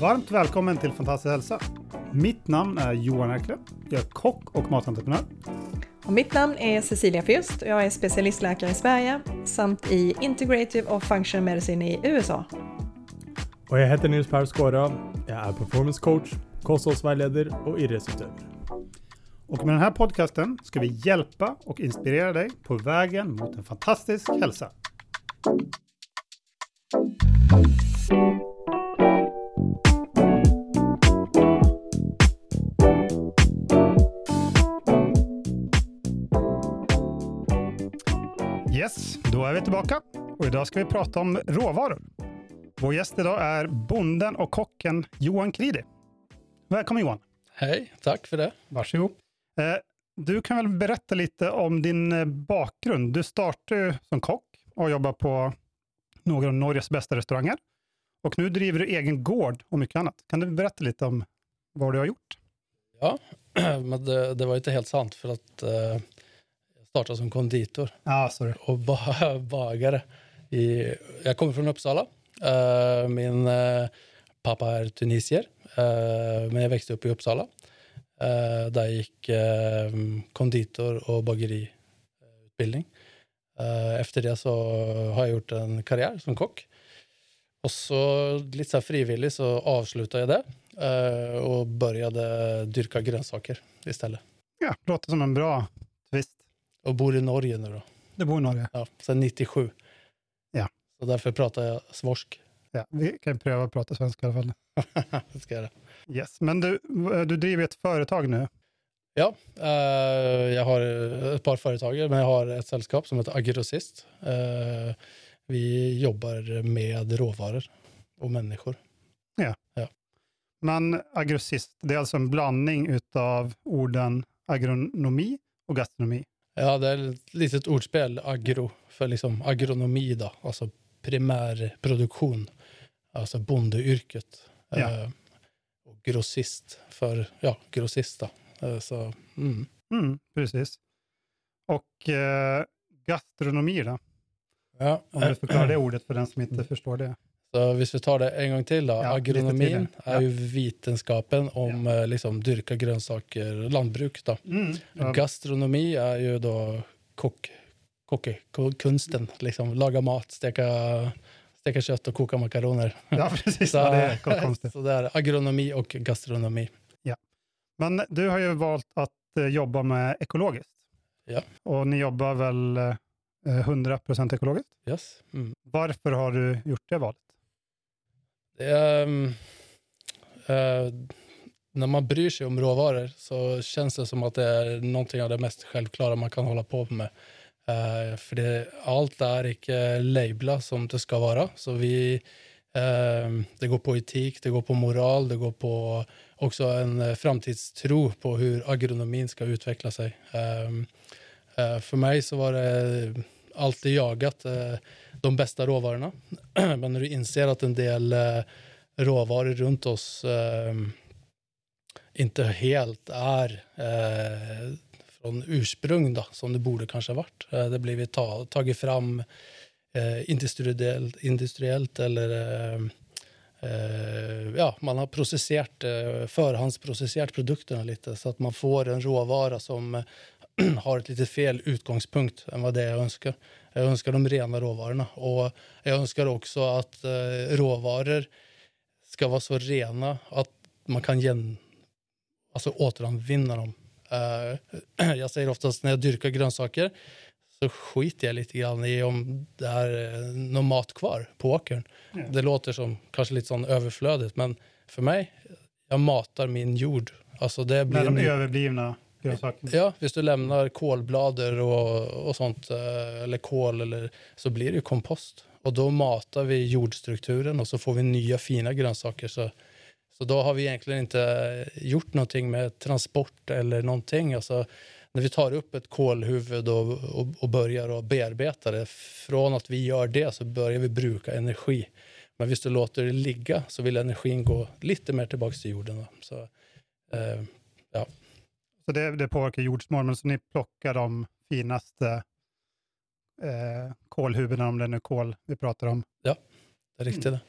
Varmt välkommen till Fantastisk hälsa. Mitt namn är Johan Erkle. Jag är kock och matentreprenör. Och mitt namn är Cecilia Fürst och jag är specialistläkare i Sverige samt i Integrative och Functional Medicine i USA. Och jag heter Nils Per Skåra. Jag är performance coach, kosthållsvägledare och idrottsutövare. Och med den här podcasten ska vi hjälpa och inspirera dig på vägen mot en fantastisk hälsa. Yes, då är vi tillbaka och idag ska vi prata om råvaror. Vår gäst idag är bonden och kocken Johan Kridi. Välkommen Johan! Hej, tack för det. Varsågod. Eh, du kan väl berätta lite om din eh, bakgrund. Du startade som kock och jobbar på några av Norges bästa restauranger. Och nu driver du egen gård och mycket annat. Kan du berätta lite om vad du har gjort? Ja, men det, det var inte helt sant för att eh, jag startade som konditor ah, sorry. och ba bagare. I, jag kommer från Uppsala. Eh, min eh, pappa är tunisier, eh, men jag växte upp i Uppsala. Eh, där gick eh, konditor och bageriutbildning. Eh, efter det så har jag gjort en karriär som kock. Och så lite så frivilligt så avslutade jag det eh, och började dyrka grönsaker istället. Ja, låter som en bra twist. Och bor i Norge nu då. Du bor i Norge? Ja, sen 97. Ja. Så därför pratar jag svorsk. Ja, vi kan pröva att prata svenska i alla fall. det ska jag göra. Yes. Men du, du driver ett företag nu. Ja, eh, jag har ett par företag, men jag har ett sällskap som heter Agrosist. Eh, vi jobbar med råvaror och människor. Men agrosist, det är alltså en blandning utav orden agronomi och gastronomi. Ja, det är ett litet ordspel, agro, för liksom agronomi då, alltså primärproduktion, alltså bondeyrket. Ja. Eh, grossist för, ja, grossist då. Eh, så, mm. Mm, precis. Och eh, gastronomi då? ja. Om du förklarar det ordet för den som inte förstår det. Så hvis vi tar det en gång till då. Ja, Agronomin ja. är ju vetenskapen om eh, liksom dyrka grönsaker, landbruk då. Mm. Ja, Gastronomi är ju då kock, kocke, ko- konsten, liksom laga mat, steka, steka kött och koka makaroner. ja, precis. Ja, det är konstigt. så det är agronomi och gastronomi. Men du har ju valt att eh, jobba med ekologiskt. Ja. Och ni jobbar väl eh, 100% ekologiskt? Yes. Mm. Varför har du gjort det valet? Det är, ehm, eh, när man bryr sig om råvaror så känns det som att det är någonting av det mest självklara man kan hålla på med. Uh, för alt allt är inte som det ska vara. Så vi, uh, det går på etik, det går på moral, det går på også en framtidstro på hur agronomin ska utveckla sig. Uh, eh, för mig så var det alltid jagat de bästa råvarorna. Men när du inser att en del råvaror runt oss inte helt är eh, från ursprung då, som det borde kanske ha varit. Eh, det blivit ta, tagit fram eh, industriellt, industriellt eller eh, eh, ja, man har processerat, eh, förhandsprocesserat produkterna lite så att man får en råvara som har ett lite fel utgångspunkt än vad det är jag önskar. Jag önskar de rena råvarorna och jag önskar också att eh, råvaror ska vara så rena att man kan igen, alltså återanvinna dem. Eh, jag säger oftast när jag dyrkar grönsaker så skiter jag lite grann i om det är eh, någon mat kvar på åkern. Ja. Det låter som kanske lite sån överflödigt, men för mig, jag matar min jord. Alltså det blir Med de min- överblivna grönsakerna? Ja, hvis du lämnar kolblader och, och sånt, eh, eller kol, eller, så blir det ju kompost. Och då matar vi jordstrukturen och så får vi nya fina grönsaker. Så, så då har vi egentligen inte gjort någonting med transport eller någonting. Alltså, när vi tar upp ett kolhuvud och, och, och börjar att bearbeta det, från att vi gör det så börjar vi bruka energi. Men hvis du låter det ligga så vill energin gå lite mer tillbaka till jorden. Då. Så, eh, ja. så det, det påverkar jordsmonnen, så ni plockar de finaste eh, kolhuvudena, om det är nu kol vi pratar om. Det är riktigt. det.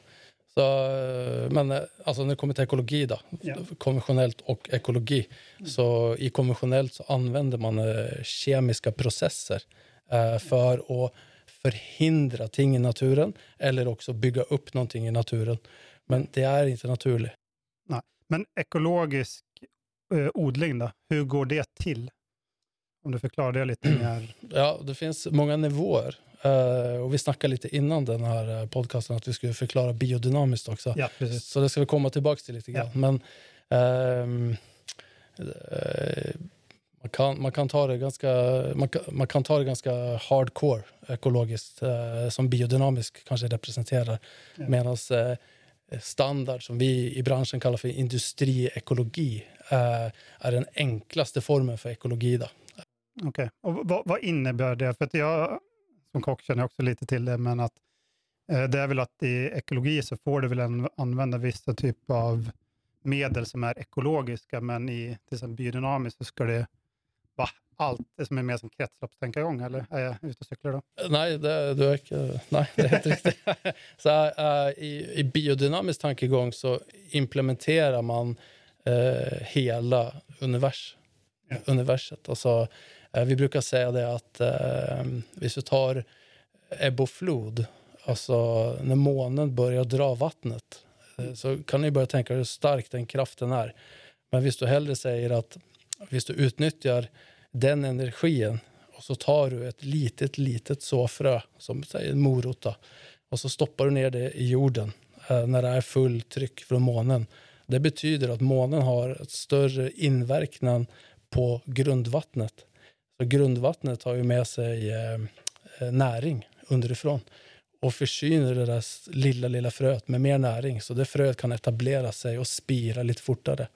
Så, eh, men eh, alltså när det kommer till ekologi då, Ja. konventionellt och ekologi. Så i konventionellt så använder man eh, kemiska processer eh, för att förhindra ting i naturen eller också bygga upp någonting i naturen. Men det är inte naturligt. Men ekologisk eh, odling då, hur går det till? Om du förklarar det lite mer. Ja, det finns många nivåer. Eh, och vi snackade lite innan den här eh, podcasten att vi skulle förklara biodynamiskt också. Ja, precis. Så det ska vi komma tillbaka till lite grann. Men ehm, eh, man, kan, man, kan ta det ganska, man, kan, man kan ta det ganska hardcore ekologiskt som biodynamisk kanske representerar. Ja. Medan standard som vi i branschen kallar för industriekologi är den enklaste formen för ekologi. Då. Okej, och vad, vad innebär det? För att jag som kock känner också lite till det, men att eh, det är väl att i ekologi så får du väl använda vissa typ av medel som är ekologiska, men i till exempel biodynamiskt så ska det vara allt det som är mer som kretsloppstänkagång, eller är jag ute och cyklar då? Nej, det, du är, nej, det är helt riktigt. Så, eh, i, I biodynamisk tankegång så implementerar man eh, hela univers, Ja. universet. Alltså, eh, Eh, vi brukar säga det att eh, hvis du tar ebb och flod, alltså när månen börjar dra vattnet, eh, så kan ni börja tänka hur stark den kraften är. Men om du hellre säger att om du utnyttjar den energin och så tar du ett litet, litet såfrö, som säger en morot, då, och så stoppar du ner det i jorden eh, när det är full tryck från månen. Det betyder att månen har ett större inverkan på grundvattnet. Så grundvattnet har ju med sig eh, eh, näring underifrån och försyner det där lilla, lilla fröet med mer näring så det fröet kan etablera sig och spira lite fortare.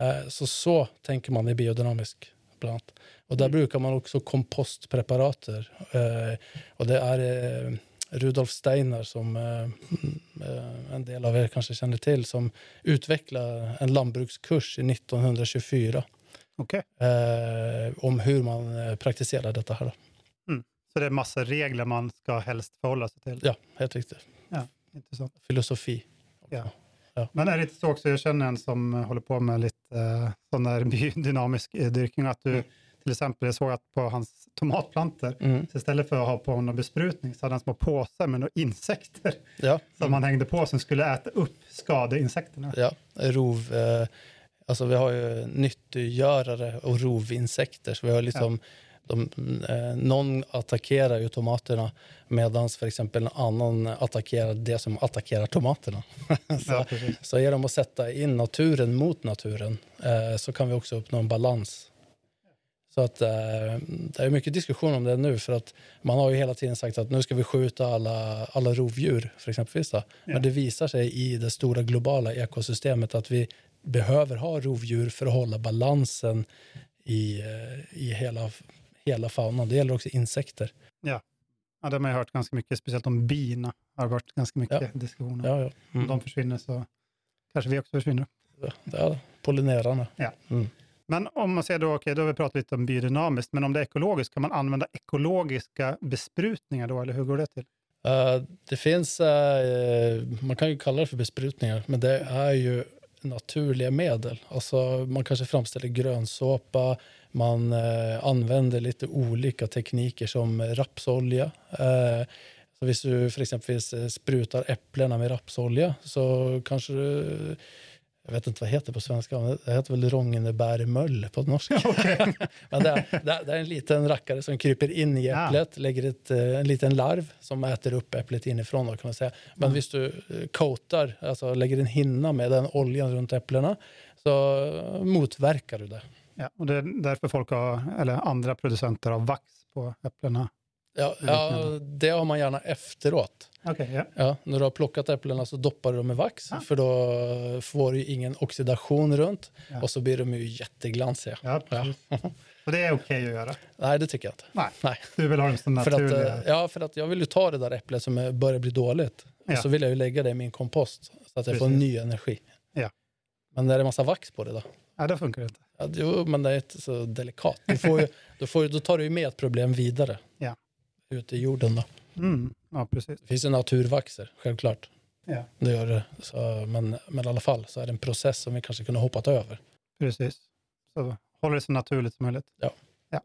Eh, så så tänker man i biodynamisk bland annat. Och där brukar man också kompostpreparater. Och det är Rudolf Steiner som mm, en del av er kanske känner till som utvecklade en lantbrukskurs i 1924 Okej, eh, om hur man eh, praktiserar detta här. då. så det är massa regler man ska helst förhålla sig till. Ja, helt riktigt. Intressant. Filosofi. Ja. Men är det inte så också, jag känner en som håller på med lite eh, sån där biodynamisk eh, dyrkning, att du Mm. till exempel, jag såg att på hans tomatplantor, Mm. så istället för att ha på någon besprutning så hade han små påsar med några insekter Ja. som han hängde på som skulle äta upp skadeinsekterna. Ja, rov... Eh, alltså vi har ju nyttiggörare och rovinsekter. Så vi har liksom, de, eh, någon attackerar ju tomaterna medan för exempel en annan attackerar det som attackerar tomaterna. så, Ja, så genom att sätta in naturen mot naturen eh, så kan vi också uppnå en balans. Så att eh, det är mycket diskussion om det nu för att man har ju hela tiden sagt att nu ska vi skjuta alla, alla rovdjur för exempelvis. Ja. Men det visar sig i det stora globala ekosystemet att vi behöver ha rovdjur för att hålla balansen i, eh, i hela, hela faunan. Det gäller också insekter. Ja, det har man ju hört ganska mycket, speciellt om bina har det varit ganska mycket Ja. diskussioner. Ja, ja. Om Mm. de försvinner så kanske vi också försvinner. ja pollinerarna. Men om man säger då, okej, då har vi pratat lite om biodynamiskt, men om det är ekologiskt, kan man använda ekologiska besprutningar då, eller hur går det till? Eh, det finns, eh, man kan ju kalla det för besprutningar, men det är ju naturliga medel. Alltså man kanske framställer grönsåpa, man eh, använder lite olika tekniker som rapsolja. Eh, så om du för exempel eh, sprutar äpplena med rapsolja så kanske du jag vet inte vad det heter på svenska, det heter väl rångenebärmöll på norska. men det det, är, det är en liten rackare som kryper in i Ja. äpplet, lägger ett, eh, en liten larv som äter upp äpplet inifrån. Då, kan man säga. Men Mm. du eh, coatar, alltså lägger en hinna med den oljan runt äpplena, så motverkar du det. Ja, och det är därför folk har, eller andra producenter har vax på äpplena. Ja, ja, det har man gärna efteråt. Okej, ja. Ja, när du har plockat äpplena så doppar du dem i vax, Ah. för då får du ingen oxidation runt Ja. och så blir de ju jätteglansiga. ja, precis. Och det är okej att göra. Nej, det tycker jag inte. Nej, Nej. du vill ha dem som För att, naturliga. eh, ja, för att jag vill ju ta det där äpplet som är- börjar bli dåligt Ja. och så vill jag ju lägga det i min kompost så att jag får Precis. ny energi. Men är det massa vax på det då? Nej, det funkar inte. Ja, jo, men det är inte så delikat. Du får ju, då, får, då tar du ju med ett problem vidare. Ja. Ut i jorden då. Mm. Ja, precis. Det finns ju naturvaxer, självklart. Ja. Det gör det. Så, men, men i alla fall så är det en process som vi kanske kunde hoppat över. Precis. Så håller det så naturligt som möjligt. Ja. ja.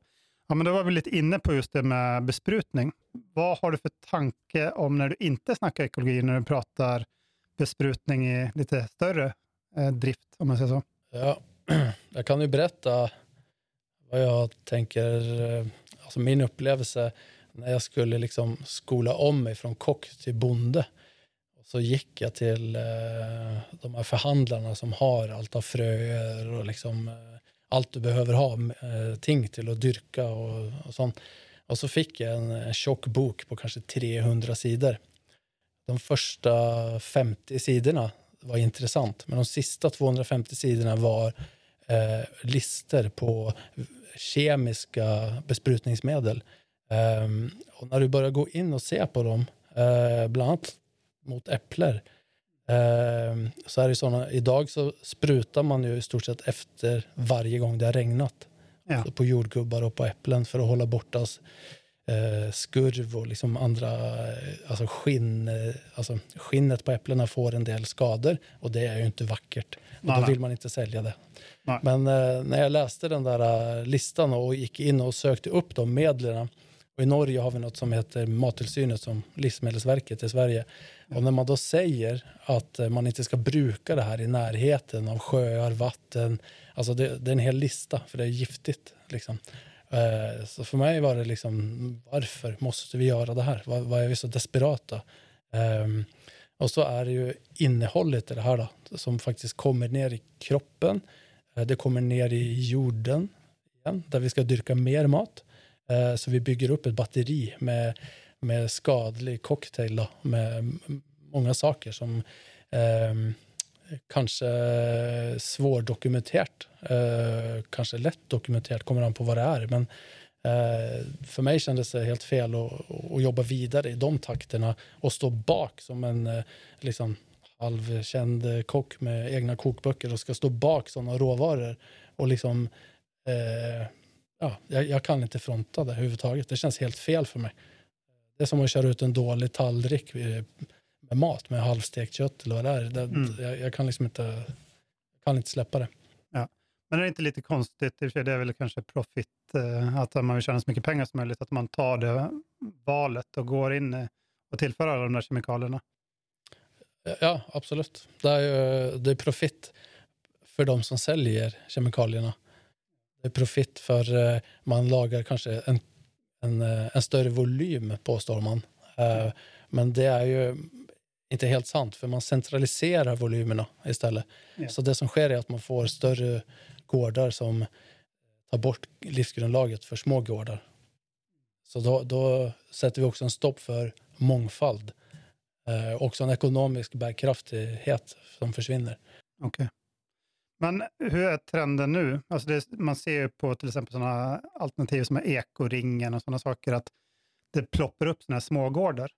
Ja, men då var vi lite inne på just det med besprutning. Vad har du för tanke om när du inte snackar ekologi, när du pratar besprutning i lite större eh, drift, om man säger så? Ja, jag kan ju berätta vad jag tänker, eh, alltså min upplevelse när jag skulle liksom skola om mig från kock till bonde. Så gick jag till eh, de här förhandlarna som har allt av fröer och liksom, eh, allt du behöver ha, eh, ting till att dyrka och, och sånt. Och så fick jag en, en tjock bok på kanske 300 sidor. De första 50 sidorna var intressant, men de sista 250 sidorna var eh, lister på kemiska besprutningsmedel. Um, och när du börjar gå in och se på dem, uh, bland annat mot äpplen, uh, så är det sådana, idag så sprutar man ju i stort sett efter varje gång det har regnat. Ja. Alltså på jordgubbar och på äpplen för att hålla borta uh, skurv och liksom andra, alltså skinn, alltså skinnet på äpplena får en del skador och det är ju inte vackert. Och då vill man inte sälja det. Nej. Men eh, när jag läste den där eh, listan och gick in och sökte upp de medlen och i Norge har vi något som heter Mattillsynet som Livsmedelsverket i Sverige. Och när man då säger att eh, man inte ska bruka det här i närheten av sjöar, vatten, alltså det, det är en hel lista för det är giftigt. Liksom. Eh, så för mig var det liksom, varför måste vi göra det här? Vad, vad är vi så desperata? Ehm, och så är det ju innehållet i det här då, som faktiskt kommer ner i kroppen. Eh, det kommer ner i jorden igen, där vi ska dyrka mer mat. Eh, så vi bygger upp ett batteri med, med skadlig cocktail då, med många saker som eh, kanske svårdokumenterat, eh, kanske lätt dokumenterat, kommer an på vad det är. Men eh, för mig kändes det helt fel att, att jobba vidare i de takterna och stå bak som en eh, liksom, halvkänd kock med egna kokböcker och ska stå bak sådana råvaror. Och liksom, eh, ja, jag, jag kan inte fronta det överhuvudtaget. Det känns helt fel för mig. Det är som att köra ut en dålig tallrik eh, med mat, med halvstekt kött eller vad det är. Det, Mm. jag, jag kan liksom inte, kan inte släppa det. Men är det inte lite konstigt, i och för det är väl kanske profit, eh, att man vill tjäna så mycket pengar som möjligt, att man tar det valet och går in eh, och tillför alla de där kemikalierna? Ja, absolut. Det är, ju- det är profit för de som säljer kemikalierna. Det är profit för eh, man lagar kanske en, en, eh, en större volym, påstår man. Eh, Men det är ju inte helt sant, för man centraliserar volymerna istället. Ja. Så det som sker är att man får större gårdar som tar bort livsgrundlaget för små gårdar. Så då, då sätter vi också en stopp för mångfald. Eh, också en ekonomisk bärkraftighet som försvinner. Okej. Men hur är trenden nu? Alltså det, man ser ju på till exempel sådana alternativ som är ekoringen och sådana saker, att det ploppar upp sådana här smågårdar.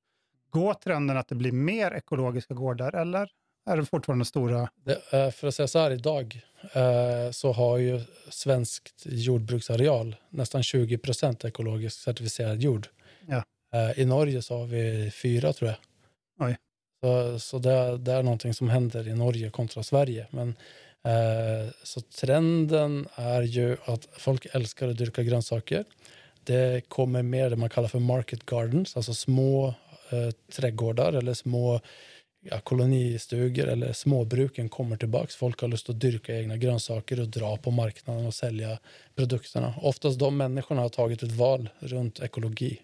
Går trenden att det blir mer ekologiska gårdar eller är det fortfarande stora? Det, eh, för att säga så här, idag eh, så har ju svenskt jordbruksareal nästan 20 procent ekologiskt certifierad jord. Ja. Eh, I Norge så har vi fyra tror jag. Oj. Så, så det, det är någonting som händer i Norge kontra Sverige. Men, så trenden är ju att folk älskar att dyrka grönsaker. Det kommer mer det man kallar för market gardens, alltså små eh, trädgårdar eller små ja, kolonistugor eller småbruken kommer tillbaks. Folk har lust att dyrka egna grönsaker och dra på marknaden och sälja produkterna. Oftast de människorna har tagit ett val runt ekologi.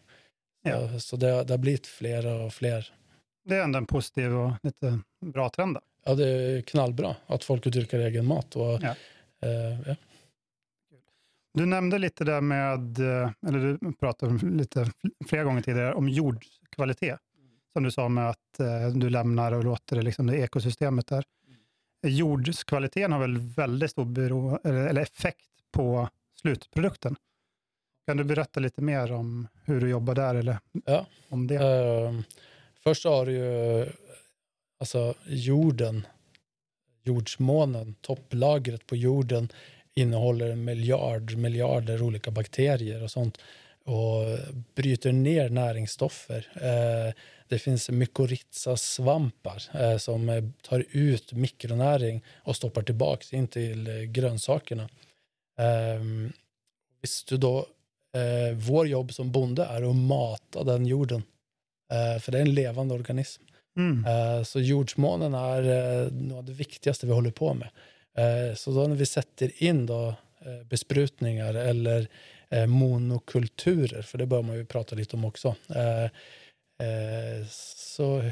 Ja. Så, så det, det har blivit fler och fler. Det är ändå en positiv och lite bra trend. Då. Ja, det är knallbra att folk dyrkar egen mat. Och, Ja. eh, ja. Du nämnde lite där med, eh, eller du pratade om lite flera gånger tidigare om jordkvalitet. Som du sa med att eh, du lämnar och låter det, liksom, det ekosystemet där. Jordskvaliteten har väl väldigt stor bero, eller, eller effekt på slutprodukten. Kan du berätta lite mer om hur du jobbar där eller Ja. om det? Eh, först har du ju alltså jorden, jordsmånen, topplagret på jorden, innehåller en miljard, miljarder olika bakterier och sånt och bryter ner näringsstoffer. Eh, det finns mykorrhizasvampar eh, som eh, tar ut mikronäring och stoppar tillbaka in till grönsakerna. Ehm, visst du då, vår jobb som bonde är att mata den jorden. För det är en levande organism. Mm. Eh, så jordsmånen är eh, något av det viktigaste vi håller på med. Eh, så då när vi sätter in då, besprutningar eller monokulturer, för det bör man ju prata lite om också, så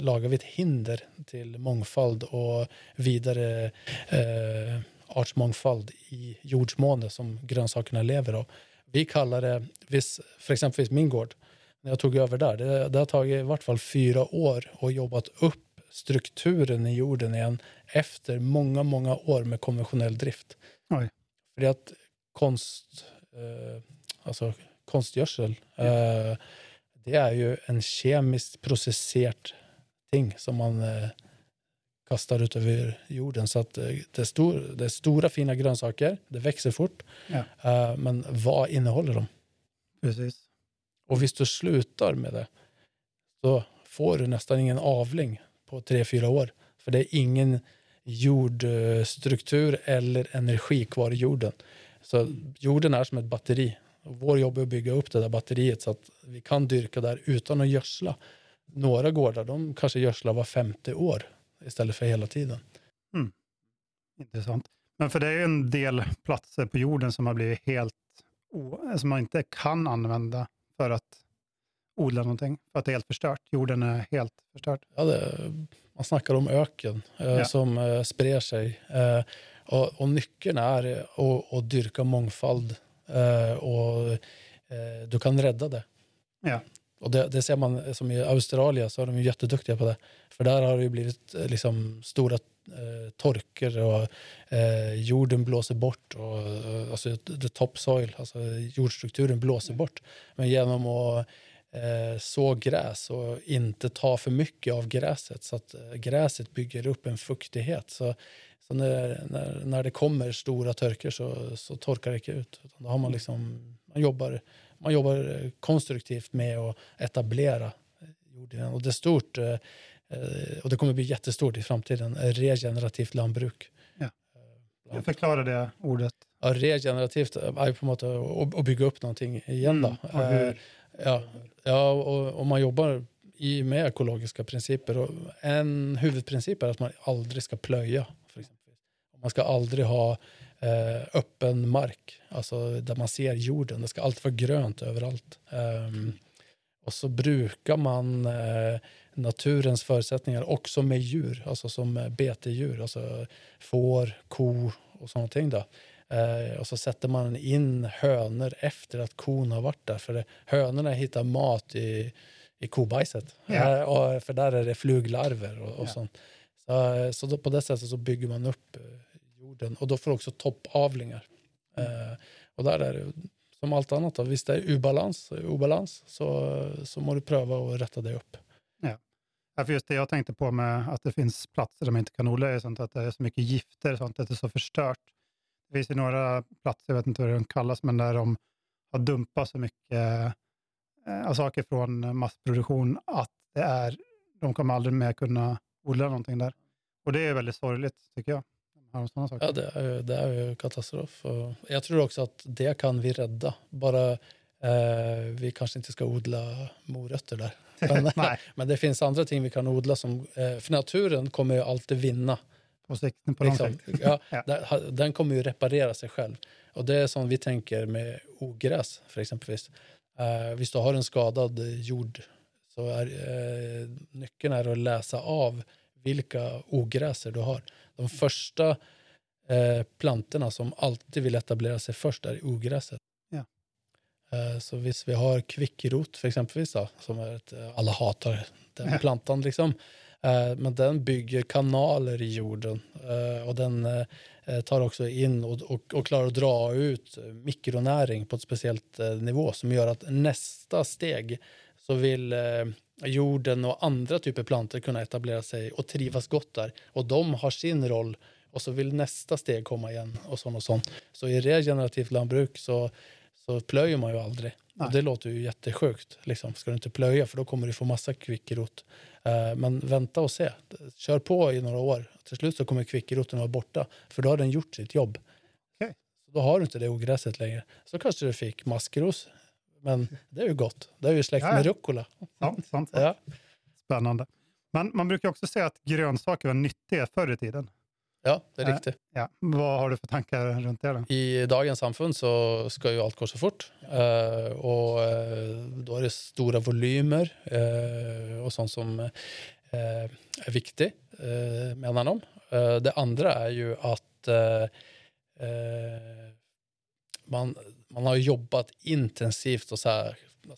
lagar vi ett hinder till mångfald och vidare artsmångfald i jordsmåne som grönsakerna lever av. Vi kallar det, för exempelvis min gård, när jag tog över där, det, det har tagit i vart fall fyra år och jobbat upp strukturen i jorden igen efter många, många år med konventionell drift. Oj. För det att konst, eh, alltså konstgödsel, eh, det är ju en kemiskt processerat ting som man eh, kastar ut över jorden. Så att eh, det, är stor, det är stora fina grönsaker, det växer fort, Ja. eh, men vad innehåller de? Precis. Och visst du slutar med det, så får du nästan ingen avling på tre, fyra år. För det är ingen jordstruktur eller energi kvar i jorden. Så jorden är som ett batteri. Och vår jobb är att bygga upp det där batteriet så att vi kan dyrka där utan att gödsla. Några gårdar de kanske gödslar var femte år istället för hela tiden. Hmm. Intressant. Men för det är ju en del platser på jorden som har blivit helt som man inte kan använda för att odla någonting. För att det är helt förstört. Jorden är helt förstörd. Ja, det, man snackar om öken eh, Ja. som eh, sprer sig. Eh, och, och nyckeln är eh, att, dyrka mångfald eh, och eh, du kan rädda det. Ja. Och det, det ser man, som i Australien så är de ju jätteduktiga på det. För där har det ju blivit eh, liksom stora eh, torkor och eh, jorden blåser bort. Och, eh, alltså the topsoil, alltså jordstrukturen blåser bort. Men genom att eh, så gräs och inte ta för mycket av gräset så att eh, gräset bygger upp en fuktighet. Så, så när, när, när det kommer stora törkor så, så torkar det inte ut. Utan då har man, liksom, man, jobbar, man jobbar eh, konstruktivt med att etablera jorden. Och det är stort och det kommer bli jättestort i framtiden. eh, Regenerativt lantbruk. Ja. Eh, Jag förklarar det ordet. Ja, regenerativt är på något att- bygga upp någonting igen. Då. Mm, Eh, Ja, ja och, och man jobbar i med ekologiska principer. Och en huvudprincip är att man aldrig ska plöja. För exempel. Man ska aldrig ha eh, öppen mark, alltså där man ser jorden. Det ska alltid vara grönt överallt. Ehm, och så brukar man eh, naturens förutsättningar också med djur, alltså som eh, betedjur, alltså får, ko och sånt. Då. Eh, och så sätter man in hönor efter att kon har varit där. För det, hönorna hittar mat i, i kobajset. Ja. Eh, och, för där är det fluglarver och, och Ja. sånt. Så, så då, på det sättet så bygger man upp eh, jorden. Och då får också toppavlingar. Eh, och där är det som allt annat. Då. Visst det är obalans, obalans så, så må du pröva och rätta det upp. Ja, för just det jag tänkte på med att det finns platser där man inte kan odla är sånt att det är så mycket gifter och sånt, att det är så förstört. Det finns ju några platser, jag vet inte vad de kallas, men där de har dumpat så mycket eh, saker från massproduktion att det är, de kommer aldrig mer kunna odla någonting där. Och det är väldigt sorgligt, tycker jag. Har sådana saker. Ja, det är, ju- det är ju katastrof. Och jag tror också att det kan vi rädda. Bara eh, vi kanske inte ska odla morötter där. Men, men det finns andra ting vi kan odla som, eh, för naturen kommer ju alltid vinna. på, sikt, på Liksom. Ja, Ja. den- kommer ju reparera sig själv. Och det är som vi tänker med ogräs, för exempelvis. Uh, visst, du har en skadad jord, så är eh, nyckeln är att läsa av vilka ogräser du har. De första eh, plantorna som alltid vill etablera sig först är ogräset. Ja. Eh, så visst, vi har kvickrot för exempelvis, då, som är ett, eh, alla hatar den Ja. plantan. Liksom. Eh, Men den bygger kanaler i jorden eh, och den eh, tar också in och, och, och klarar att dra ut mikronäring på ett speciellt eh, nivå som gör att nästa steg så vill eh, jorden och andra typer av plantor kunna etablera sig och trivas gott där. Och de har sin roll och så vill nästa steg komma igen och sånt och sånt. Så i regenerativt lantbruk så, så plöjer man ju aldrig. Och det låter ju jättesjukt. Liksom. Ska du inte plöja för då kommer du få massa kvickrot. Uh, men vänta och se. Kör på i några år. Till slut så kommer kvickroten vara borta. För då har den gjort sitt jobb. Okay. Så då har du inte det ogräset längre. Så kanske du fick maskros. Men det är ju gott. Det är ju släkt ja. med rucola. Sant, sant, sant. Ja. Spännande. Men man brukar också säga att grönsaker var nyttiga förr i tiden. Ja, det är riktigt. Ja. Vad har du för tankar runt det? Då? I dagens samfund så ska ju allt gå så fort. Uh, och uh, då är det stora volymer uh, och sånt som är viktigt, menar de. det andra är ju att man, man har jobbat intensivt, och så här,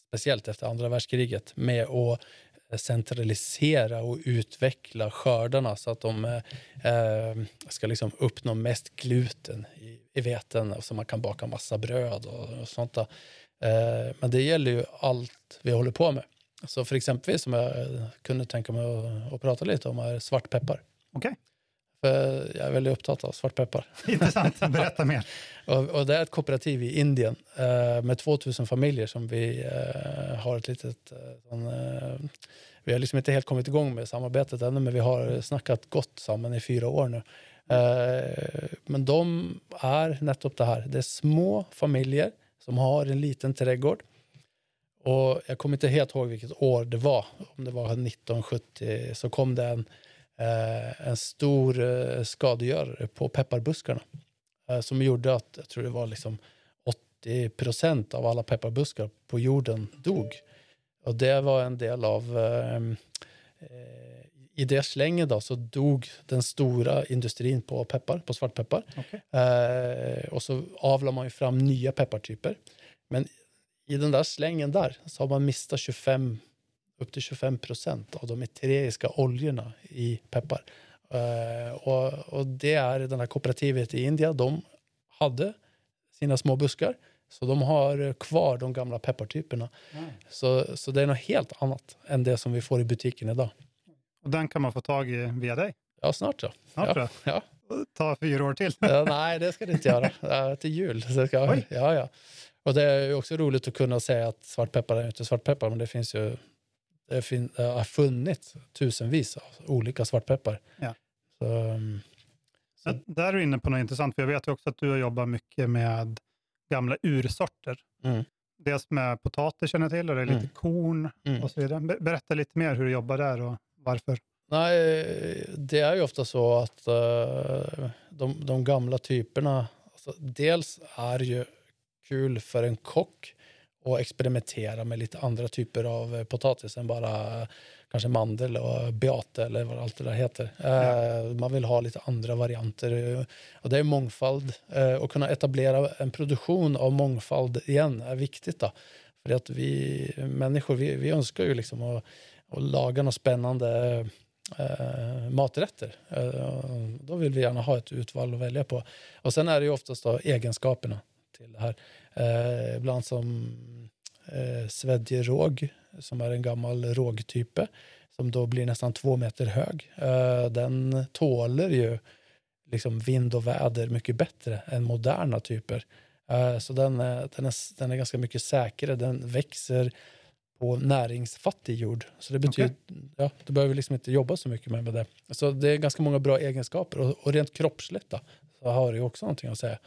speciellt efter andra världskriget, med att eh, centralisera och utveckla skördarna så att de eh, eh, ska liksom uppnå mest gluten i, i veten så man kan baka massa bröd och, och sånt. Eh, men det gäller ju allt vi håller på med. Så för exempelvis som jag eh, kunde tänka mig att, att prata lite om är svartpeppar. Okay. För jag är väldigt upptagen av svartpeppar. Intressant, berätta mer. och, och, det är ett kooperativ i Indien eh, med 2000 familjer som vi eh, har ett litet... Eh, sån, eh, vi har liksom inte helt kommit igång med samarbetet ännu, men vi har snackat gott samman i fyra år nu. Eh, men de är nettopp det här. Det är små familjer som har en liten trädgård. Och jag kommer inte helt ihåg vilket år det var. Om det var 1970 så kom det en en stor eh, skadegörare på pepparbuskarna eh, som gjorde att, jag tror det var liksom 80 procent av alla pepparbuskar på jorden dog. Och det var en del av ehm, eh, i det slänget då, så dog den stora industrin på peppar, på svartpeppar. Okay. Eh, och så avlar man ju fram nya peppartyper. Men i den där slängen där så har man mistat 25 upp till 25 procent av de eteriska oljorna i peppar. Uh, och, och, det är den här kooperativet i Indien. De hade sina små buskar, så de har kvar de gamla peppartyperna. Mm. Så, så det är något helt annat än det som vi får i butiken idag. Och den kan man få tag i via dig? Ja, snart så. Snart ja. ja. Ta fyra år till? ja, nej, det ska det inte göra. Ja, till jul. Så ska, Oj. ja, ja. Och det är också roligt att kunna säga att svartpeppar är inte svartpeppar, men det finns ju det, fin- det har funnits tusenvis av olika svartpeppar. Ja. Så, um, så. Där är du inne på något intressant, för jag vet också att du har jobbat mycket med gamla ursorter. Mm. Dels med potatis känner jag till, och det är lite mm. korn mm. och så vidare. Berätta lite mer hur du jobbar där och varför. Nej, det är ju ofta så att uh, de, de, gamla typerna, alltså, dels är ju kul för en kock och experimentera med lite andra typer av eh, potatis än bara kanske mandel och beate eller vad allt det där heter. Ja. Uh, man vill ha lite andra varianter. Och det är mångfald. Och kunna etablera en produktion av mångfald igen är viktigt. Då. För att vi människor vi, vi önskar ju liksom att, att laga något spännande uh, maträtter. då vill vi gärna ha ett utval att välja på. Och sen är det ju oftast då egenskaperna till det här. Eh, ibland som eh, svedjeråg, som är en gammal rågtype, som då blir nästan två meter hög. Eh, den tåler ju liksom vind och väder mycket bättre än moderna typer. Eh, så den är, den, är, den är ganska mycket säkrare. Den växer på näringsfattig jord. Så det betyder, okay. ja, du behöver liksom inte jobba så mycket med, det. Så det är ganska många bra egenskaper och, och rent kroppsligt då, så har det ju också någonting att säga.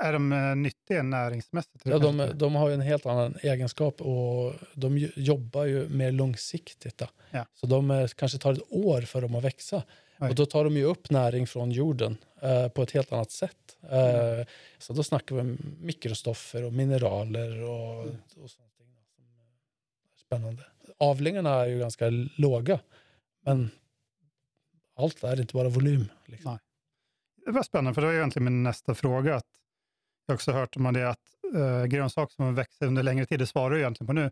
Är de eh, nyttiga näringsmässigt? Ja, de, de har ju en helt annan egenskap och de jobbar ju mer långsiktigt. Ja. Så de kanske tar ett år för dem att växa. Oj. Och då tar de ju upp näring från jorden eh, på ett helt annat sätt. Eh, mm. Så då snackar vi om mikrostoffer och mineraler och, mm. och sånt som är spännande. Avlingarna är ju ganska låga, men allt är inte bara volym. Liksom. Det var spännande, för det var egentligen min nästa fråga. Att jag har också hört om det att eh, grönsaker som växer under längre tid, det svarar du egentligen på nu,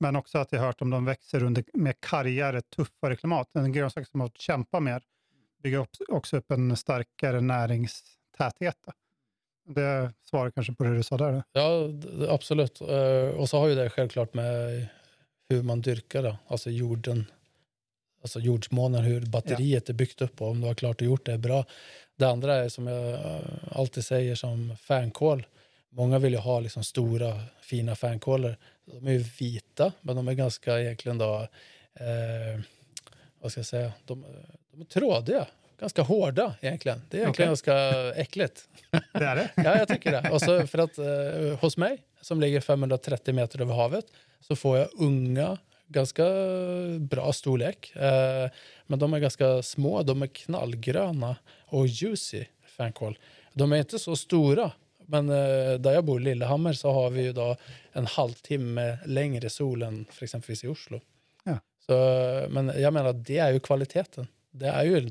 men också att jag har hört om de växer under mer kargare, tuffare klimat. En grönsak som har fått kämpa mer, bygger upp, också upp en starkare näringstäthet. Det svarar kanske på det du sa där? Ja, absolut. Eh, och så har ju det självklart med hur man dyrkar det, alltså jorden, alltså jordsmånen, hur batteriet är byggt upp och om du har klart och gjort det är bra. Det andra är som jag alltid säger som fänkål. Många vill ju ha liksom stora fina fänkålor. De är ju vita, men de är ganska egentligen då, eh, vad ska jag säga, de, de är trådiga. Ganska hårda egentligen. Det är egentligen Okej. ganska äckligt. Det är det? Ja, jag tycker det. Och så för att eh, hos mig, som ligger 530 meter över havet, så får jag unga, ganska bra storlek. Eh, men de är ganska små, de är knallgröna och juicy fänkål. De är inte så stora, men eh, där jag bor, Lillehammer, så har vi ju då en halvtimme längre sol än för exempelvis i Oslo. Ja. Så, men jag menar, det är ju kvaliteten. Det är ju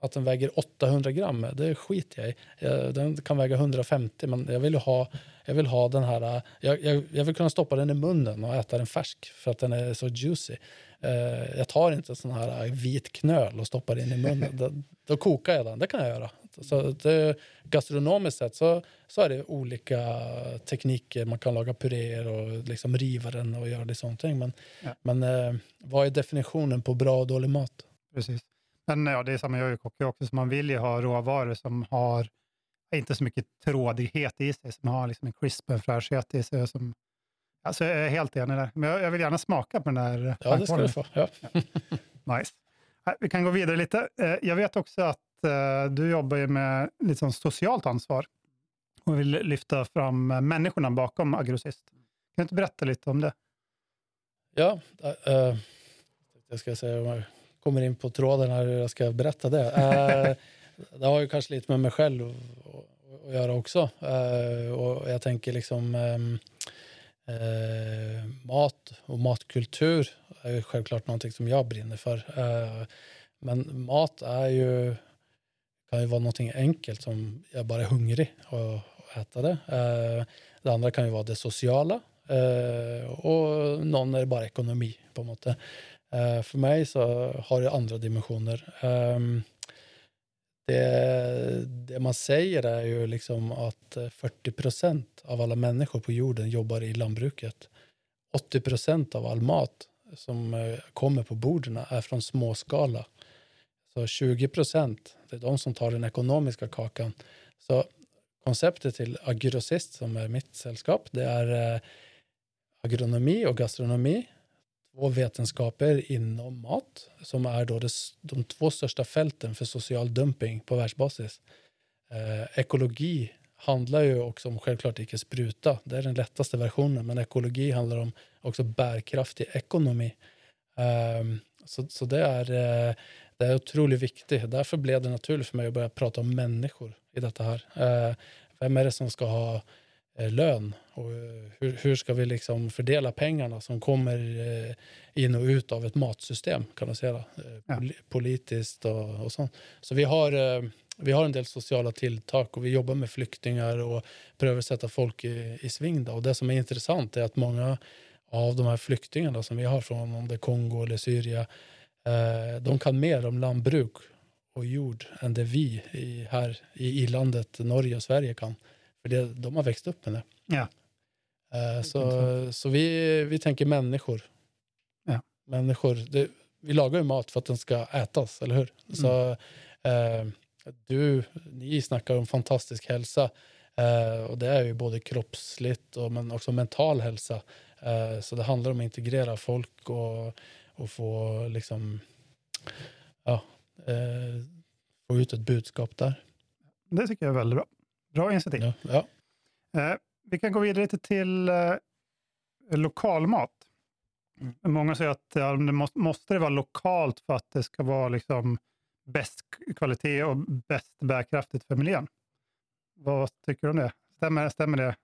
att den väger 800 gram, det skiter jag i. Jag- Den kan väga 150, men jag vill ju ha, jag vill ha den här... Jag, jag, jag vill kunna stoppa den i munnen och äta den färsk för att den är så juicy. Eh, jag tar inte sån här vit knöl och stoppar in i munnen. då, då kokar jag den, det kan jag göra. Så det, gastronomiskt sett så, så är det olika tekniker. Man kan laga puréer och liksom riva den och göra det sånt. Men, Ja. men eh, vad är definitionen på bra och dålig mat? Precis. Men ja, det är samma jag är kock också, så man vill ju ha råvaror som har inte så mycket trådighet i sig, som har liksom en crisp och fräschhet i sig. Som, alltså jag är helt enig där. Men jag, jag vill gärna smaka på den här Ja, det ska du få. Ja. Nice. Nej, Vi kan gå vidare lite. Eh, Jag vet också att eh, du jobbar ju med sån socialt ansvar och vill lyfta fram eh, människorna bakom Agrosist. Kan du inte berätta lite om det? Ja, äh, jag ska säga om jag kommer in på tråden här hur jag ska berätta det. Eh, det har ju kanske lite med mig själv att- göra också. Eh, och jag tänker liksom ehm, eh, mat och matkultur är ju självklart någonting som jag brinner för. Eh, men mat är ju, kan ju vara någonting enkelt som jag bara är hungrig och, och äta det. Eh, det andra kan ju vara det sociala. Eh, och någon är det bara ekonomi på en måte. Eh, för mig så har det andra dimensioner. Ehm, det, det man säger är ju liksom att eh, 40 procent av alla människor på jorden jobbar i lantbruket. 80 procent av all mat som eh, kommer på borden är från småskala. Så 20 procent, det är de som tar den ekonomiska kakan. Så konceptet till Agrosist, som är mitt sällskap, det är eh, agronomi och gastronomi. Två vetenskaper inom mat som är då det, de två största fälten för social dumping på världsbasis. Eh, ekologi handlar ju också om självklart icke spruta. Det är den lättaste versionen, men ekologi handlar om också bärkraftig ekonomi. Eh, så, så det är, eh, det är otroligt viktigt. Därför blev det naturligt för mig att börja prata om människor i detta här. Eh, vem är det som ska ha lön och eh, hur, hur ska vi liksom fördela pengarna som kommer eh, in och ut av ett matsystem kan man säga. Eh, Ja. poli- Politiskt och, och sånt. Så vi har, eh, vi har en del sociala tilltak och vi jobbar med flyktingar och prövar sätta folk i, i sving. Då. Och det som är intressant är att många av de här flyktingarna som vi har från om det Kongo eller Syrien, eh, de kan mer om lantbruk och jord än det vi i, här i, i landet Norge och Sverige kan. För det, de har växt upp med det. Ja. Eh, så så vi, vi tänker människor. Ja. Människor. Det, vi lagar ju mat för att den ska ätas, eller hur? Så eh, du, ni snackar om fantastisk hälsa. Eh, och det är ju både kroppsligt och men också mental hälsa. Så det handlar om att integrera folk och, och få liksom ja, få ut ett budskap där. Det tycker jag är väldigt bra. Bra initiativ. Ja, ja. Eh, vi kan gå vidare lite till eh, lokalmat. Många säger att ja, det måste, måste det vara lokalt för att det ska vara liksom bäst kvalitet och bäst bärkraftigt för miljön. Vad tycker du om det? Stämmer, stämmer det?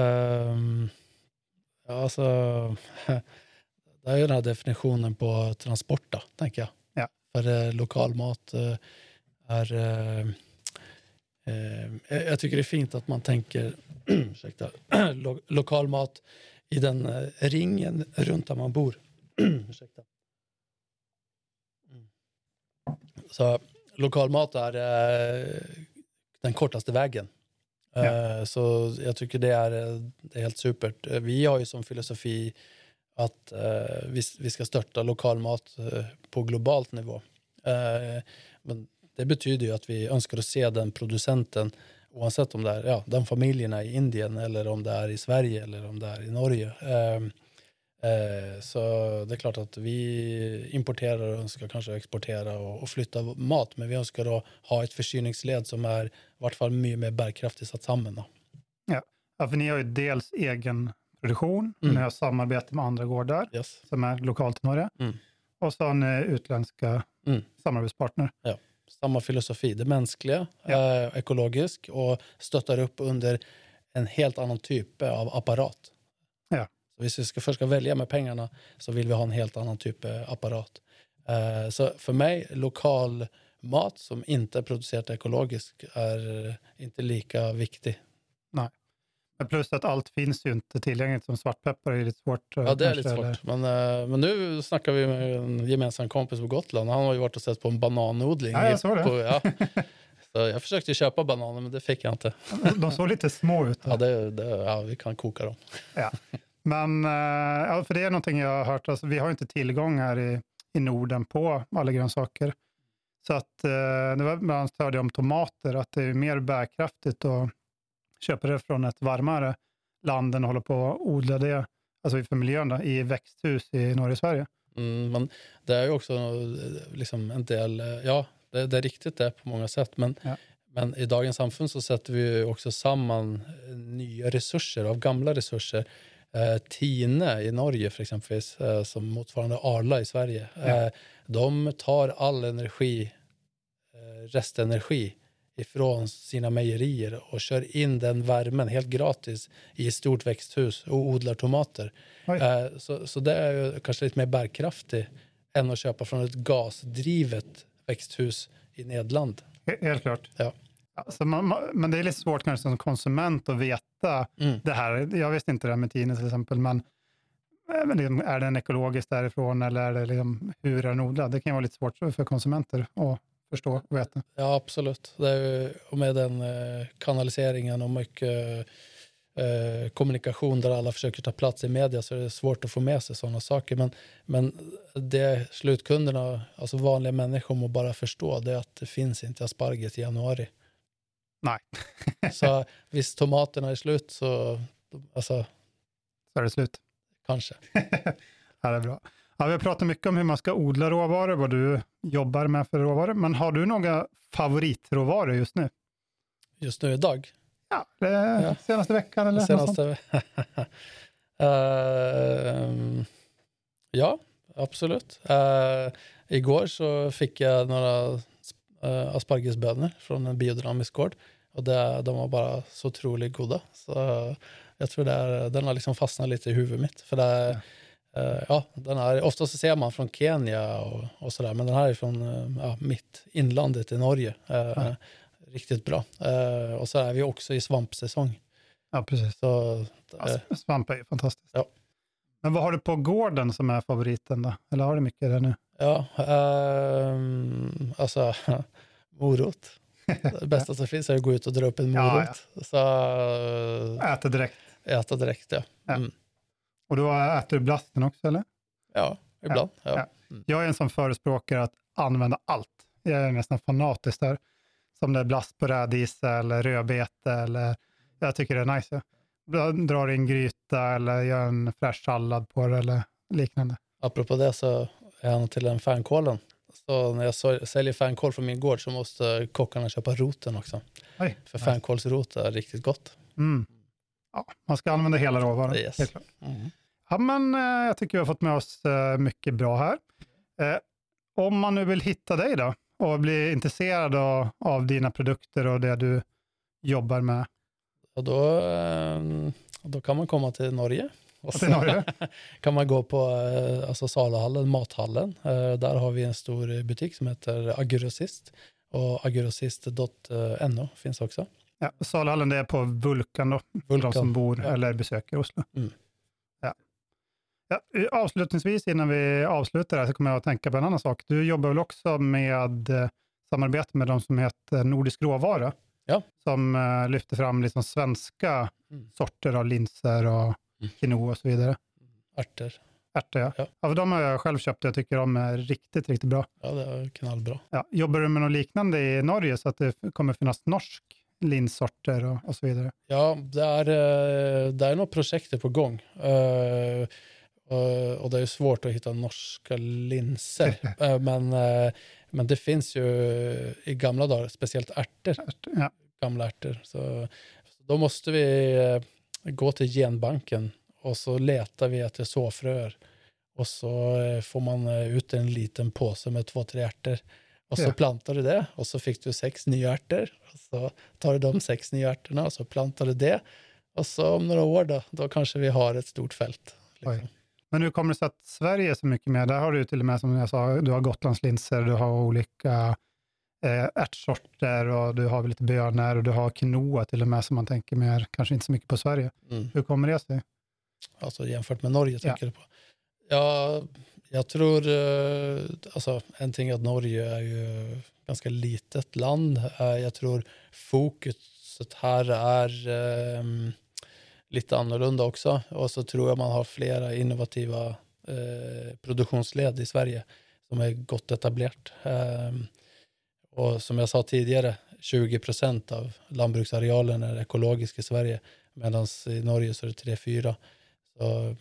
Ehm, ja, alltså, det är ju den här definitionen på transport, då, tänker jag. Ja. För eh, lokal mat eh, är... Eh, eh, jag tycker det är fint att man tänker ursäkta, lo, lokal mat i den eh, ringen runt där man bor. ursäkta. Mm. Så lokal mat är eh, den kortaste vägen. Ja. Eh, Så jag tycker det är, eh, det är helt supert. Eh, Vi har ju som filosofi att vi, vi ska störta lokal mat eh, på globalt nivå. Men det betyder ju att vi önskar att se den producenten oavsett om det är ja, den familjen är i Indien eller om det är i Sverige eller om det är i Norge. Eh, eh, så det är klart att vi importerar och önskar kanske exportera och, och flytta mat men vi önskar då ha ett försyningsled som är i vart fall mycket mer bärkraftigt satt samman. Då. Ja, för ni har ju dels egen produktion, Mm. ni har samarbete med andra gårdar Yes. som är lokalt i Norge. Mm. Och ni utländska Mm. samarbetspartner. Samma filosofi, det mänskliga, Ja. eh, ekologisk och stöttar upp under en helt annan typ av apparat. Ja. Så hvis vi ska, först ska välja med pengarna så vill vi ha en helt annan typ av apparat. Eh, så för mig, lokal mat som inte är producerat ekologiskt är inte lika viktig. Men plus att allt finns ju inte tillgängligt som svartpeppar är lite svårt. eh, Ja, det är lite svårt. Men, eh, men nu snackar vi med en gemensam kompis på Gotland. Han har ju varit och sett på en bananodling. Ja, jag såg det. På, ja. Så jag försökte köpa bananer, men det fick jag inte. De såg lite små ut. Ja, det, det, ja vi kan koka dem. Men, eh, ja, för det är någonting jag har hört, alltså, vi har inte tillgång här i, i Norden på alla grönsaker. Så att, eh, det var bland annat hörde jag om tomater, att det är mer bärkraftigt att köpa det från ett varmare land än att hålla på och odla det, alltså för miljön då, i växthus i norra Sverige. Mm, men det är ju också eh, liksom en del, eh, ja, det, det är riktigt det på många sätt. Men, Ja. men i dagens samfund så sätter vi också samman eh, nya resurser av gamla resurser. Eh, Tine i Norge för exempelvis, eh, som motsvarande Arla i Sverige. Ja. Eh, de tar all energi, restenergi ifrån sina mejerier och kör in den värmen helt gratis i ett stort växthus och odlar tomater. Eh, så, så det är kanske lite mer bärkraftigt än att köpa från ett gasdrivet växthus i Nederland. He- Helt klart. Ja. Alltså man, man, men det är lite svårt kanske som konsument att veta Mm. det här. Jag visste inte det här med tine till exempel, men, eh, men liksom, är den ekologisk därifrån eller är det liksom, hur är den odlad? Det kan vara lite svårt för konsumenter att förstå och veta. Ja, absolut. Det är, och med den eh, kanaliseringen och mycket eh, kommunikation där alla försöker ta plats i media så är det svårt att få med sig sådana saker. Men, men det slutkunderna, alltså vanliga människor, må bara förstå det är att det finns inte asparges i januari. Nej. så visst tomaterna är slut så, alltså Så är det slut. kanske. Ja, det är bra. Ja, vi har pratat mycket om hur man ska odla råvaror, vad du jobbar med för råvaror, men har du några favoritråvaror just nu? Just nu idag. Ja, det Ja. senaste veckan eller något sånt? Senaste... Ehm, ja, absolut. Eh, igår så fick jag några uh, aspargesbönor från en biodynamisk gård. Och det, de var bara så otroligt goda. Så jag tror det är, den har liksom fastnat lite i huvudet mitt. För det eh, ja, den är, ofta så ser man från Kenya och, och sådär, men den här är från eh, ja, mitt inlandet i Norge. Eh, Ja. Riktigt bra. Eh, och så är vi också i svampsäsong. Ja, precis. Så, Ja, eh, svamp är ju fantastiskt. Ja. Men vad har du på gården som är favoriten då? Eller har du mycket där nu? Ja, ehm, alltså morot. Det bästa som finns är att gå ut och dra upp en Ja, morot. Så Äter direkt. äta direkt, ja. Ja. Mm. Och då äter du blasten också eller? Ja, ibland. Ja. ja. Jag är en som förespråkar att använda allt. Jag är nästan fanatisk där. Som det är blast på rädisa eller rödbete eller jag tycker det är nice. Jag drar i en gryta eller gör en fräsch sallad på det eller liknande. Apropå det så är han till den fänkålen. Så när jag säljer fänkål från min gård så måste kockarna köpa roten också. Oj, För nice. fänkålsrot är riktigt gott. Mm. Ja, man ska använda hela råvaran. Yes. helt klart. Mm. Ja, men eh, jag tycker vi har fått med oss eh, mycket bra här. Eh, om man nu vill hitta dig då och bli intresserad av, av dina produkter och det du jobbar med. Och då, ehm, då kan man komma till Norge. Och Till Norge? kan man gå på eh, alltså Salahallen, mathallen. Eh, Där har vi en stor butik som heter Agrosist. Och agrosist.no finns också. Ja, Salhallen det är på Vulkan då, för de som bor ja. eller besöker Oslo. Mm. Ja. Ja, avslutningsvis innan vi avslutar här så kommer jag att tänka på en annan sak. Du jobbar väl också med eh, samarbete med de som heter Nordisk råvara? Ja. Som eh, lyfter fram liksom svenska Mm. sorter av linser och Mm. quinoa och så vidare. Örter. ärtor ja. Ja. ja. de har jag själv köpt och jag tycker de är riktigt, riktigt bra. Ja, det är knallbra. Ja. Jobbar du med något liknande i Norge så att det kommer finnas norsk linssorter och, och så vidare? Ja, det är, eh, det är några projekt på gång. Eh, och- och det är svårt att hitta norska linser. Eh, men, men det finns ju i gamla dagar, speciellt ärtor, Ja. gamla ärtor. Så, så då måste vi gå till genbanken och så letar vi efter såfröer. Och så får man ut en liten påse med två, tre ärtor. Och så Ja. plantar du det och så fick du sex nya ärtor. Och så tar du de sex nya ärtorna och så plantar du det. Och så om några år då, då kanske vi har ett stort fält. Liksom. Men hur kommer det sig att Sverige är så mycket mer? Där har du till och med, som jag sa, du har Gotlandslinser, du har olika eh, ärtsorter och du har lite bönor och du har quinoa till och med som man tänker mer, kanske inte så mycket på Sverige. Mm. Hur kommer det sig? Alltså jämfört med Norge Ja. tänker du på. Ja, jag tror, eh, alltså en ting att Norge är ju ett ganska litet land. Eh, jag tror fokuset här är um, lite annorlunda också. Och så tror jag man har flera innovativa uh, produktionsled i Sverige som är gott etablerat. Um, och som jag sa tidigare, 20 procent av lantbruksarealen är ekologisk i Sverige medan i Norge så är det 3-4. Så,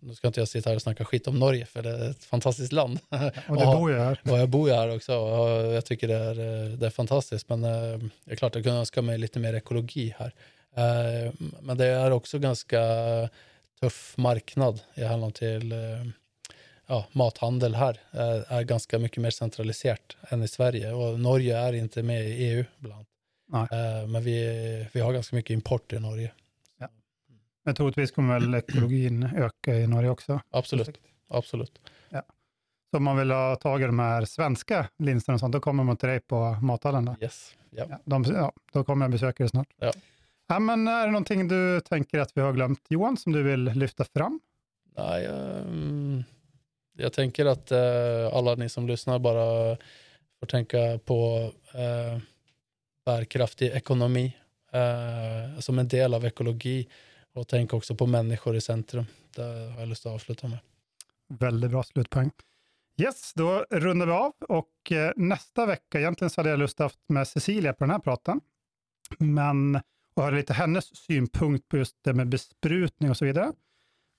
nu ska inte jag sitta här och snacka skit om Norge, för det är ett fantastiskt land. Och du bor ju här. och jag bor ju här också och jag tycker det är, eh, det är fantastiskt. Men eh, det är klart jag kunde önska mig lite mer ekologi här. Eh, Men det är också ganska tuff marknad i förhållande till ja, mathandel här. eh, är ganska mycket mer centraliserat än i Sverige. Och Norge är inte med i EU bland. Nej. Men vi, vi har ganska mycket import i Norge. Men troligtvis kommer väl ekologin öka i Norge också. Absolut, absolut. Så om man vill ha tag i de här svenska linserna och sånt, då kommer man till dig på mathallen. Då. Yes. Ja. Ja, de, ja, då kommer jag besöka dig snart. Ja. Ja, men är det någonting du tänker att vi har glömt, Johan, som du vill lyfta fram? Nej, ehm, jag tänker att eh, alla ni som lyssnar bara får tänka på eh, bärkraftig ekonomi eh, som en del av ekologi och tänk också på människor i centrum. Det har jag lust att avsluta med. Väldigt bra slutpoäng. Yes, då rundar vi av och eh, nästa vecka, egentligen så hade jag lust att haft med Cecilia på den här praten, men och höra lite hennes synpunkt på just det med besprutning och så vidare.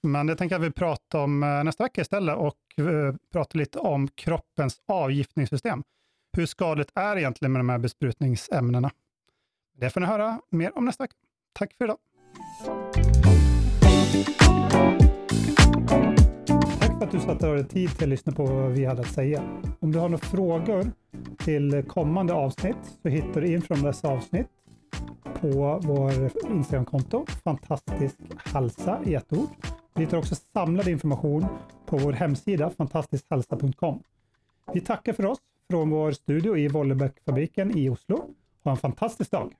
Men det tänker jag att vi pratar om eh, nästa vecka istället och eh, pratar prata lite om kroppens avgiftningssystem. Hur skadligt är egentligen med de här besprutningsämnena? Det får ni höra mer om nästa vecka. Tack för idag. Tack för att du satte dig tid till att lyssna på vad vi hade att säga. Om du har några frågor till kommande avsnitt så hittar du in från dessa avsnitt på vår Instagramkonto, fantastisk halsa i ett ord. Vi hittar också samlad information på vår hemsida fantastiskhalsa.com. Vi tackar för oss från vår studio i Vollebäckfabriken i Oslo. Ha en fantastisk dag!